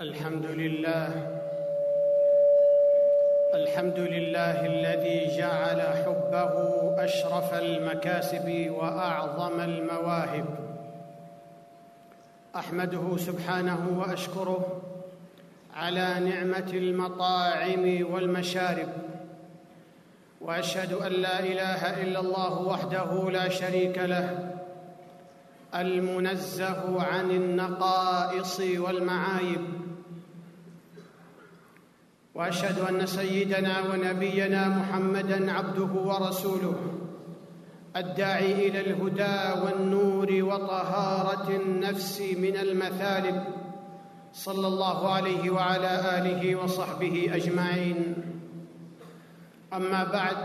الحمد لله. الحمد لله الذي جعل حبه أشرف المكاسب وأعظم المواهب. أحمده سبحانه وأشكره على نعمة المطاعم والمشارب. وأشهد أن لا إله إلا الله وحده لا شريك له. المنزه عن النقائص والمعايب. وأشهد أن سيدنا ونبينا محمدا عبده ورسوله الداعي إلى الهدى والنور وطهارة النفس من المثالب صلى الله عليه وعلى آله وصحبه أجمعين. أما بعد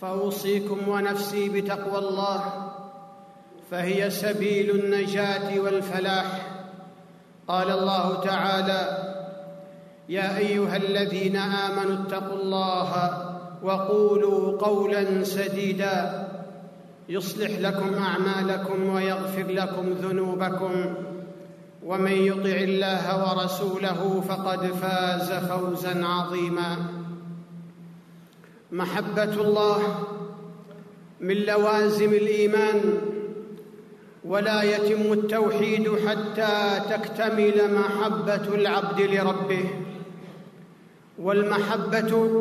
فأوصيكم ونفسي بتقوى الله فهي سبيل النجاة والفلاح. قال الله تعالى يا أيها الذين آمنوا اتقوا الله وقولوا قولا سديدا يصلح لكم أعمالكم ويغفر لكم ذنوبكم ومن يطع الله ورسوله فقد فاز فوزا عظيما محبة الله من لوازم الإيمان ولا يتم التوحيد حتى تكتمل محبة العبد لربه والمحبة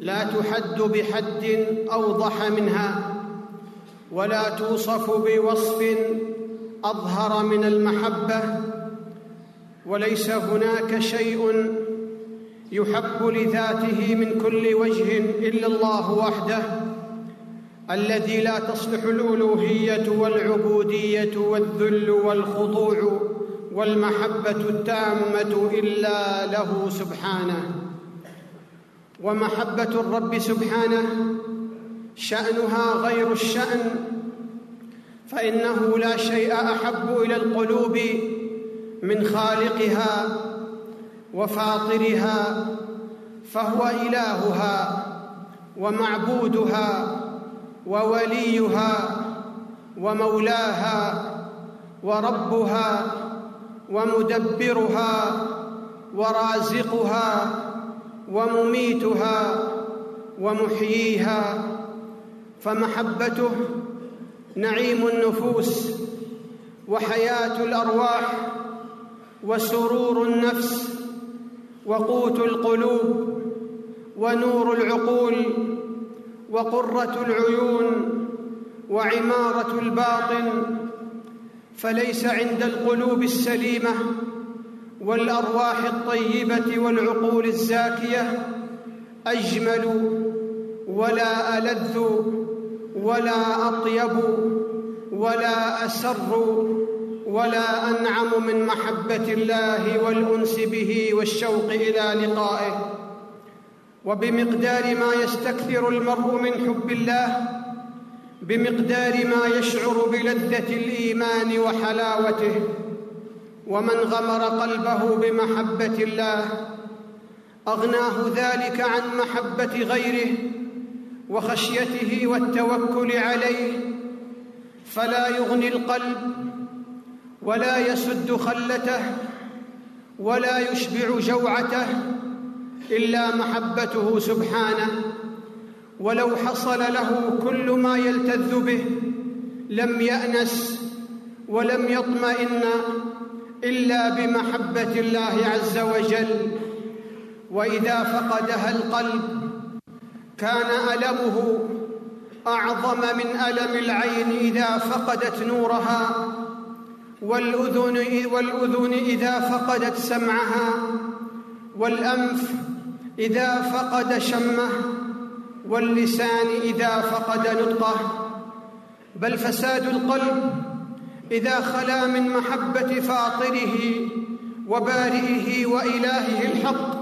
لا تحد بحد أوضح منها ولا توصف بوصف أظهر من المحبة وليس هناك شيء يحب لذاته من كل وجه إلا الله وحده الذي لا تصلح الألوهية والعبودية والذل والخضوع والمحبة التامة إلا له سبحانه. ومحبة الرب سبحانه شأنها غير الشأن فإنه لا شيء أحب إلى القلوب من خالقها وفاطرها فهو إلهها ومعبودها ووليها ومولاها وربها ومدبرها ورازقها ومميتها ومحييها. فمحبته نعيم النفوس وحياة الأرواح وسرور النفس وقوت القلوب ونور العقول وقرة العيون وعمارة الباطن فليس عند القلوب السليمة والأرواح الطيبة والعقول الزاكية أجمل ولا ألذ ولا أطيب ولا أسر ولا أنعم من محبة الله والأنس به والشوق إلى لقائه. وبمقدار ما يستكثر المرء من حب الله بمقدار ما يشعر بلذة الإيمان وحلاوته ومن غمر قلبه بمحبة الله أغناه ذلك عن محبة غيره وخشيته والتوكل عليه فلا يغني القلب ولا يسد خلته ولا يشبع جوعته إلا محبته سبحانه. ولو حصل له كل ما يلتذ به لم يأنس ولم يطمئن إلا بمحبة الله عز وجل. وإذا فقدها القلب كان ألمه أعظم من ألم العين إذا فقدت نورها والأذن والأذن إذا فقدت سمعها والأنف إذا فقد شمه. واللسان إذا فقد نطقه بل فساد القلب إذا خلا من محبة فاطره وبارئه وإلهه الحق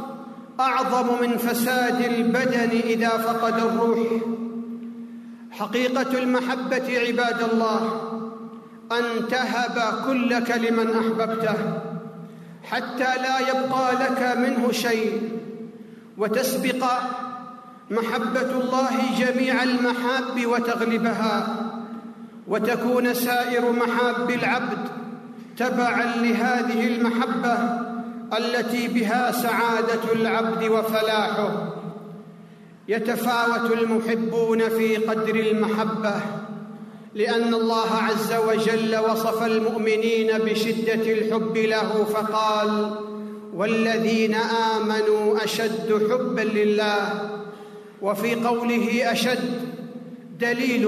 أعظم من فساد البدن إذا فقد الروح. حقيقة المحبة عباد الله أن تهب كلك لمن أحببته حتى لا يبقى لك منه شيء وتسبق محبة الله جميع المحاب وتغلبها وتكون سائر محاب العبد تبعا لهذه المحبة التي بها سعادة العبد وفلاحه. يتفاوت المحبون في قدر المحبة لأن الله عز وجل وصف المؤمنين بشدة الحب له فقال والذين آمنوا أشد حبا لله وفي قوله أشد دليل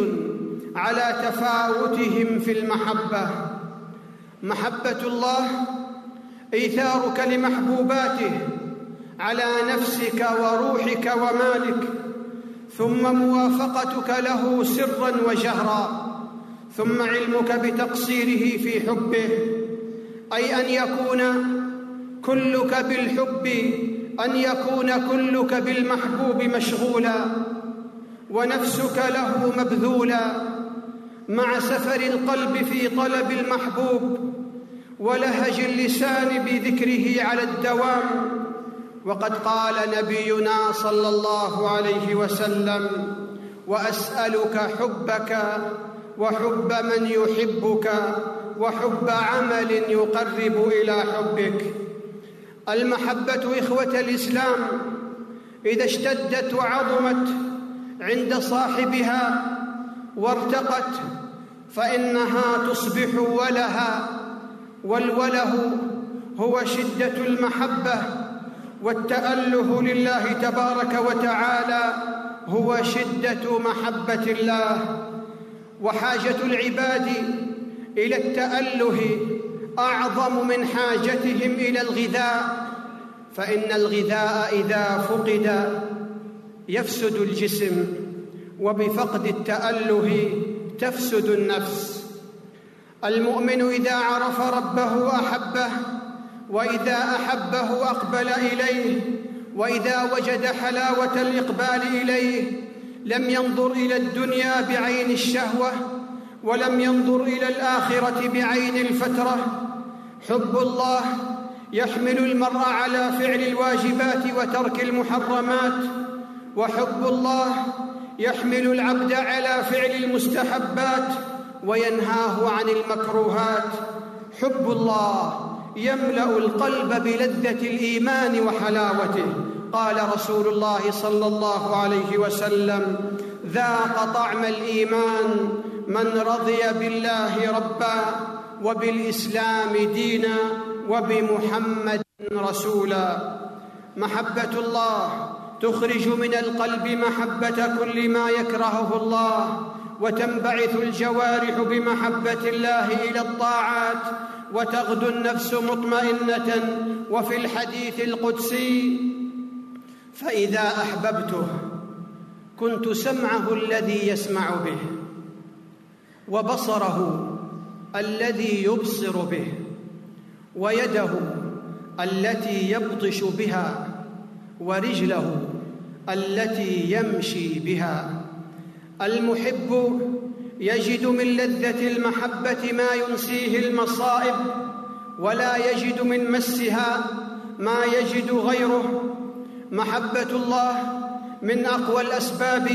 على تفاوتهم في المحبة. محبة الله إيثارك لمحبوباته على نفسك وروحك ومالك ثم موافقتك له سرا وجهرا ثم علمك بتقصيره في حبه أي أن يكون كلك بالحب أن يكون كلك بالمحبوب مشغولا ونفسك له مبذولا مع سفر القلب في طلب المحبوب ولهج اللسان بذكره على الدوام. وقد قال نبينا صلى الله عليه وسلم وأسألك حبك وحب من يحبك وحب عمل يقرب إلى حبك. المحبة إخوة الإسلام إذا اشتدت وعظمت عند صاحبها وارتقت فإنها تصبح ولها والوله هو شدة المحبة والتأله لله تبارك وتعالى هو شدة محبة الله وحاجة العباد إلى التأله أعظم من حاجتهم إلى الغذاء فإن الغذاء إذا فقد يفسد الجسم وبفقد التاله تفسد النفس. المؤمن إذا عرف ربه أحبه وإذا أحبه أقبل إليه وإذا وجد حلاوة الإقبال إليه لم ينظر إلى الدنيا بعين الشهوة ولم ينظر إلى الآخرة بعين الفترة حب الله يحمل المرء على فعل الواجبات وترك المحرمات وحب الله يحمل العبد على فعل المستحبات وينهاه عن المكروهات. حب الله يملأ القلب بلذة الإيمان وحلاوته. قال رسول الله صلى الله عليه وسلم ذاق طعم الإيمان من رضي بالله ربا وبالإسلام دينا وبمحمد رسولا. محبة الله تخرج من القلب محبة كل ما يكرهه الله وتنبعث الجوارح بمحبة الله إلى الطاعات وتغدو النفس مطمئنة. وفي الحديث القدسي فإذا أحببته كنت سمعه الذي يسمع به وبصره الذي يبصر به ويده التي يبطش بها ورجله التي يمشي بها. المحب يجد من لذة المحبة ما ينسيه المصائب ولا يجد من مسها ما يجد غيره. محبة الله من أقوى الأسباب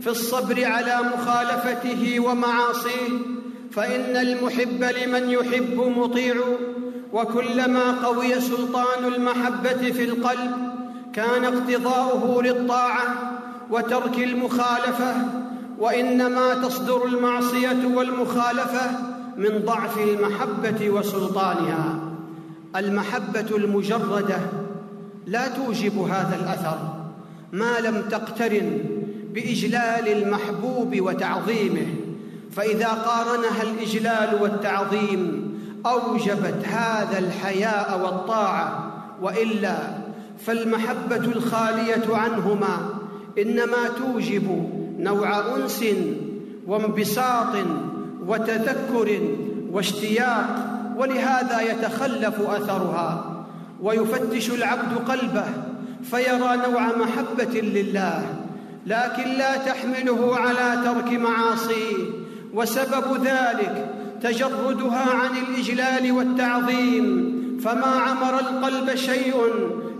في الصبر على مخالفته ومعاصيه. فإن المحب لمن يحب مطيع وكلما قوي سلطان المحبة في القلب كان اقتضاؤه للطاعة وترك المخالفة وإنما تصدر المعصية والمخالفة من ضعف المحبة وسلطانها. المحبة المجردة لا توجب هذا الأثر ما لم تقترن بإجلال المحبوب وتعظيمه. فإذا قارنها الإجلال والتعظيم أوجبت هذا الحياء والطاعة. وإلا فالمحبة الخالية عنهما إنما توجب نوع أنس وانبساط وتذكر واشتياق ولهذا يتخلف أثرها. ويفتش العبد قلبه فيرى نوع محبة لله لكن لا تحمله على ترك معاصيه. وسبب ذلك تجردها عن الإجلال والتعظيم فما عمر القلب شيء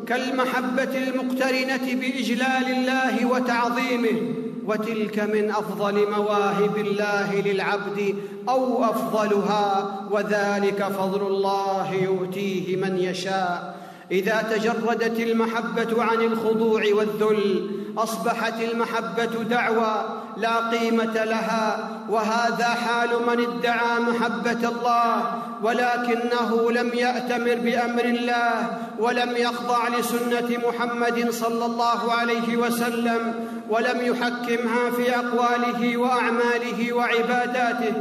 كالمحبة المقترنة بإجلال الله وتعظيمه وتلك من أفضل مواهب الله للعبد أو أفضلها وذلك فضل الله يؤتيه من يشاء. إذا تجردت المحبة عن الخضوع والذل أصبحت المحبة دعوى لا قيمة لها وهذا حال من ادعى محبة الله ولكنه لم يأتمر بأمر الله ولم يخضع لسنة محمد صلى الله عليه وسلم ولم يحكمها في أقواله وأعماله وعباداته.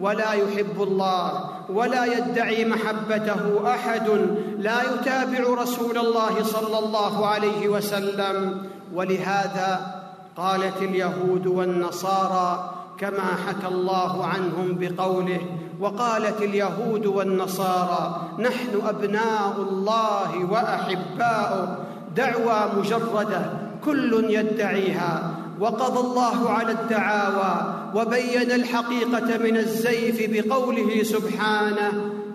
ولا يحب الله ولا يدعي محبته أحد لا يتابع رسول الله صلى الله عليه وسلم. ولهذا قالت اليهود والنصارى كما حكى الله عنهم بقوله وقالت اليهود والنصارى نحن أبناء الله وأحباؤه دعوى مجردة كل يدعيها. وقضى الله على الدعاوى وبين الحقيقة من الزيف بقوله سبحانه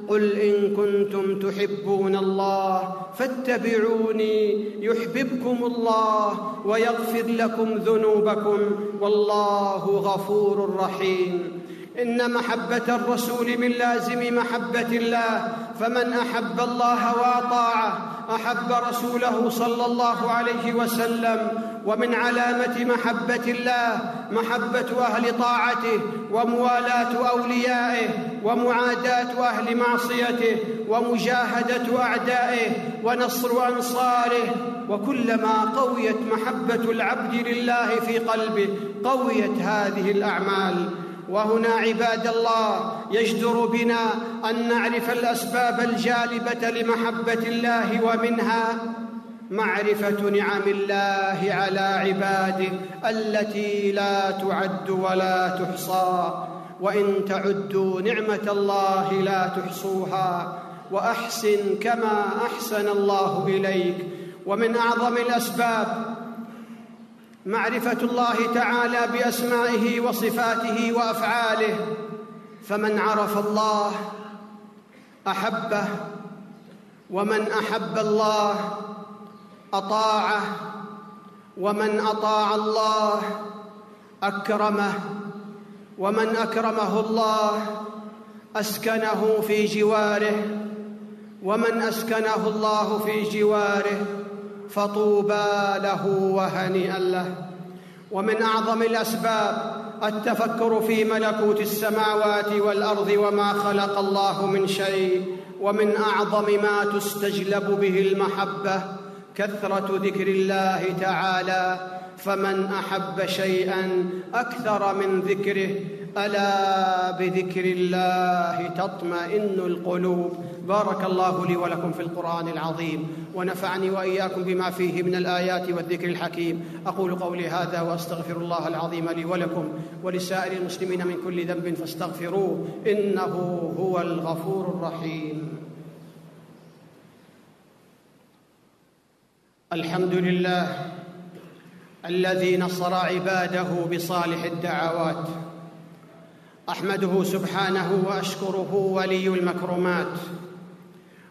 قل إن كنتم تحبون الله فاتبعوني يحببكم الله ويغفر لكم ذنوبكم والله غفور رحيم. إن محبة الرسول من لازم محبة الله فمن أحب الله وأطاعه أحب رسوله صلى الله عليه وسلم ومن علامة محبة الله محبة أهل طاعته وموالاة أوليائه ومعاداة أهل معصيته ومجاهدة أعدائه ونصر أنصاره. وكلما قويت محبة العبد لله في قلبه قويت هذه الأعمال. وهنا عباد الله يجدر بنا أن نعرف الأسباب الجالبة لمحبة الله ومنها معرفة نعم الله على عباده التي لا تعد ولا تحصى وإن تعدوا نعمة الله لا تحصوها وأحسن كما أحسن الله إليك. ومن أعظم الأسباب معرفة الله تعالى بأسمائه وصفاته وأفعاله فمن عرف الله أحبه ومن أحب الله أطاعه ومن أطاع الله أكرمه ومن أكرمه الله أسكنه في جواره ومن أسكنه الله في جواره فطوبى له وهنيئا له. ومن أعظم الأسباب التفكر في ملكوت السماوات والأرض وما خلق الله من شيء ومن أعظم ما تستجلب به المحبة كثرة ذكر الله تعالى فمن أحب شيئا أكثر من ذكره ألا بذكر الله تطمئن القلوب. بارك الله لي ولكم في القرآن العظيم ونفعني وإياكم بما فيه من الآيات والذكر الحكيم. أقول قولي هذا وأستغفر الله العظيم لي ولكم ولسائر المسلمين من كل ذنب فاستغفروه إنه هو الغفور الرحيم. الحمد لله الذي نصر عباده بصالح الدعوات أحمده سبحانه وأشكره ولي المكرمات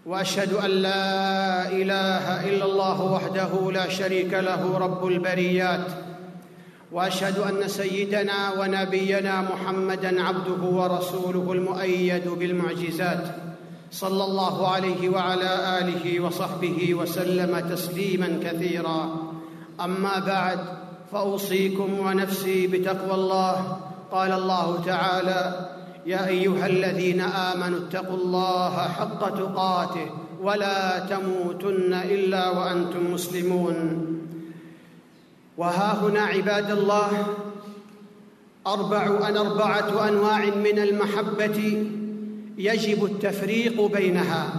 وأشهد أن لا إله إلا الله وحده لا شريك له رب البريات وأشهد أن سيدنا ونبينا محمدا عبده ورسوله المؤيد بالمعجزات. صلى الله عليه وعلى آله وصحبه وسلم تسليما كثيرا. أما بعد فأوصيكم ونفسي بتقوى الله. قال الله تعالى يا أيها الذين آمنوا اتقوا الله حق تقاته ولا تموتن إلا وأنتم مسلمون. وها هنا عباد الله أربع أن أربعة أنواع من المحبة يجب التفريق بينها.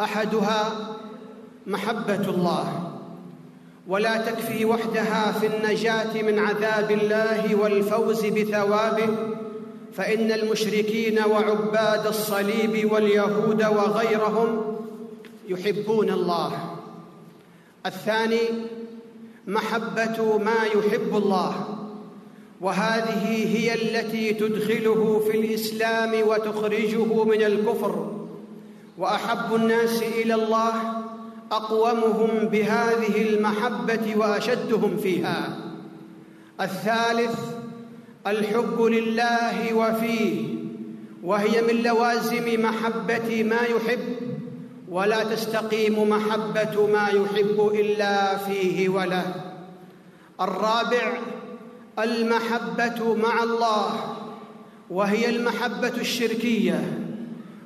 أحدها محبة الله ولا تكفي وحدها في النجاة من عذاب الله والفوز بثوابه فإن المشركين وعباد الصليب واليهود وغيرهم يحبون الله. الثاني محبة ما يحب الله. وهذه هي التي تدخله في الإسلام وتخرجه من الكفر. وأحب الناس إلى الله أقومهم بهذه المحبة وأشدهم فيها. الثالث الحب لله وفيه وهي من لوازم محبة ما يحب ولا تستقيم محبة ما يحب إلا فيه وله. الرابع المحبة مع الله وهي المحبة الشركية.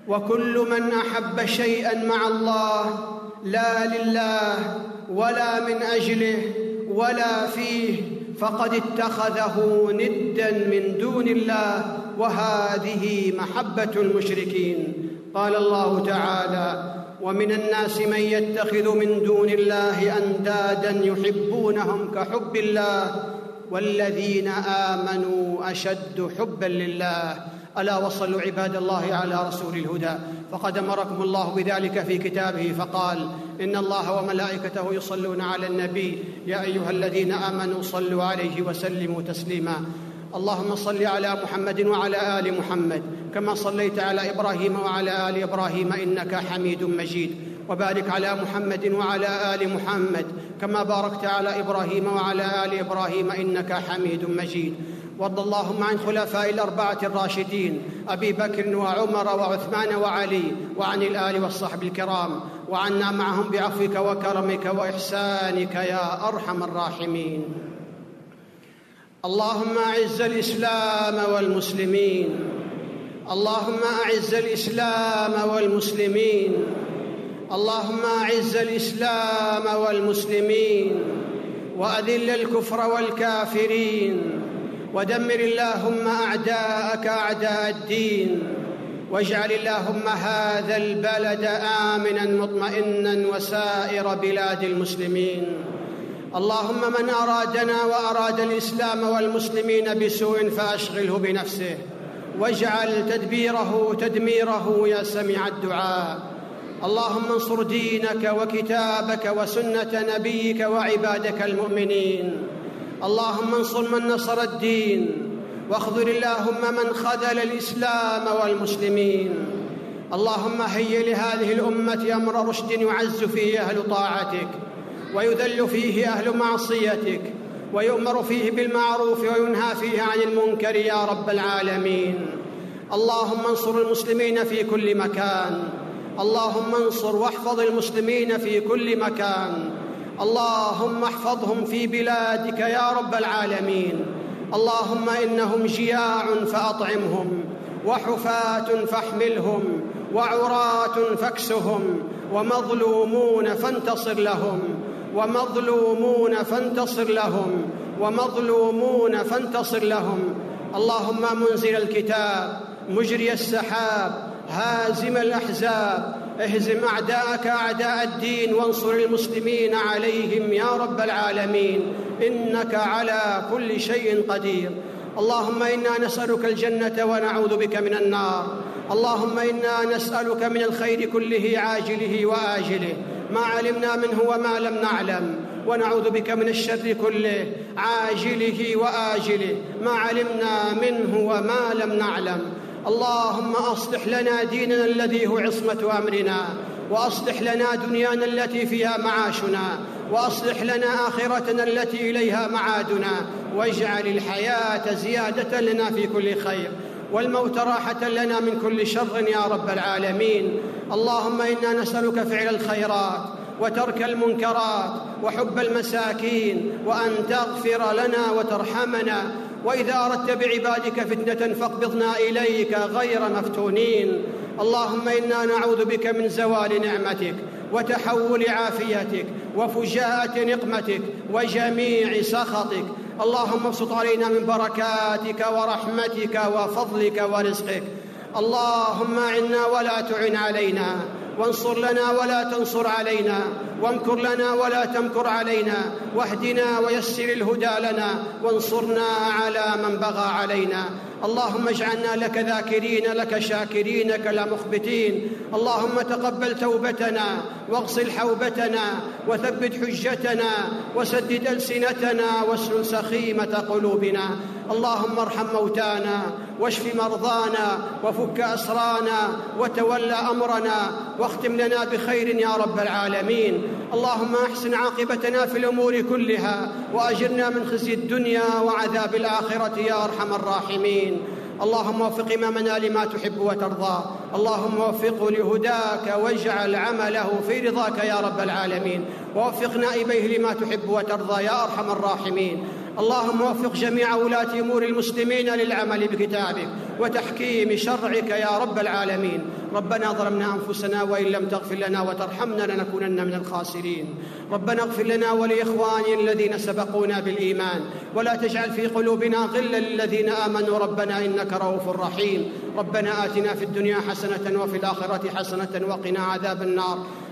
وكل من أحب شيئا مع الله لا لله ولا من أجله ولا فيه فقد اتخذه ندا من دون الله. وهذه محبة المشركين. قال الله تعالى ومن الناس من يتخذ من دون الله أندادا يحبونهم كحب الله. والذين آمنوا أشد حبا لله. ألا وصلوا عباد الله على رسول الهدى. فقد أمركم الله بذلك في كتابه فقال إن الله وملائكته يصلون على النبي. يا أيها الذين آمنوا صلوا عليه وسلموا تسليما. اللهم صل على محمد وعلى آل محمد كما صليت على إبراهيم وعلى آل إبراهيم إنك حميد مجيد. وبارك على محمد وعلى آل محمد كما باركت على إبراهيم وعلى آل إبراهيم إنك حميد مجيد. وارض اللهم عن خلفاء الأربعة الراشدين أبي بكر وعمر وعثمان وعلي وعن الآل والصحب الكرام وعنا معهم بعفوك وكرمك وإحسانك يا أرحم الراحمين. اللهم أعز الإسلام والمسلمين. اللهم أعز الإسلام والمسلمين. اللهم اعز الاسلام والمسلمين واذل الكفر والكافرين ودمر اللهم اعداءك اعداء الدين واجعل اللهم هذا البلد آمنا مطمئنا وسائر بلاد المسلمين. اللهم من أرادنا وأراد الإسلام والمسلمين بسوء فأشغله بنفسه. واجعل تدبيره تدميره يا سميع الدعاء. اللهم انصر دينك وكتابك وسنة نبيك وعبادك المؤمنين. اللهم انصر من نصر الدين واخذل اللهم من خذل الإسلام والمسلمين. اللهم هيئ لهذه الأمة أمر رشد يعز فيه أهل طاعتك ويذل فيه أهل معصيتك ويؤمر فيه بالمعروف وينهى فيه عن المنكر يا رب العالمين. اللهم انصر المسلمين في كل مكان اللهم انصر واحفظ المسلمين في كل مكان. اللهم احفظهم في بلادك يا رب العالمين. اللهم إنهم جياع فأطعمهم وحفاة فاحملهم وعراه فاكسهم ومظلومون فانتصر لهم ومظلومون فانتصر لهم ومظلومون فانتصر لهم. اللهم منزل الكتاب مجري السحاب هازم الأحزاب. اهزم أعداءك أعداء الدين وانصر المسلمين عليهم يا رب العالمين. إنك على كل شيء قدير. اللهم إنا نسألك الجنة ونعوذ بك من النار. اللهم إنا نسألك من الخير كله عاجله وآجله. ما علمنا منه وما لم نعلم. ونعوذ بك من الشر كله عاجله وآجله. ما علمنا منه وما لم نعلم. اللهم أصلح لنا ديننا الذي هو عصمة أمرنا وأصلح لنا دنيانا التي فيها معاشنا وأصلح لنا آخرتنا التي إليها معادنا واجعل الحياة زيادة لنا في كل خير والموت راحة لنا من كل شر يا رب العالمين. اللهم إنا نسألك فعل الخيرات وترك المنكرات وحب المساكين وأن تغفر لنا وترحمنا وإذا أردت بعبادك فتنة فاقبضنا إليك غير مفتونين. اللهم إنا نعوذ بك من زوال نعمتك وتحول عافيتك وفجاءة نقمتك وجميع سخطك. اللهم ابسط علينا من بركاتك ورحمتك وفضلك ورزقك. اللهم أعنا ولا تعن علينا وانصر لنا ولا تنصر علينا. وامكر لنا ولا تمكر علينا واهدنا ويسر الهدى لنا وانصرنا على من بغى علينا. اللهم اجعلنا لك ذاكرين لك شاكرين لك مخبتين. اللهم تقبل توبتنا واغسل حوبتنا وثبت حجتنا وسدد ألسنتنا واسلل سخيمة قلوبنا. اللهم ارحم موتانا واشف مرضانا وفك أسرانا وتول أمرنا واختم لنا بخير يا رب العالمين. اللهم أحسن عاقبتنا في الأمور كلها وأجرنا من خزي الدنيا وعذاب الآخرة يا أرحم الراحمين. اللهم وفق إمامنا لما تحب وترضى. اللهم وفقه لهداك واجعل عمله في رضاك يا رب العالمين. ووفق نائبيه لما تحب وترضى يا أرحم الراحمين. اللهم وفق جميع ولاة أمور المسلمين للعمل بكتابك وتحكيم شرعك يا رب العالمين. ربنا ظلمنا أنفسنا وإن لم تغفر لنا وترحمنا لنكونن من الخاسرين. ربنا اغفر لنا ولإخواننا الذين سبقونا بالإيمان. ولا تجعل في قلوبنا غلا للذين آمنوا. ربنا إنك رؤوف رحيم. ربنا آتنا في الدنيا حسنة وفي الآخرة حسنة وقنا عذاب النار.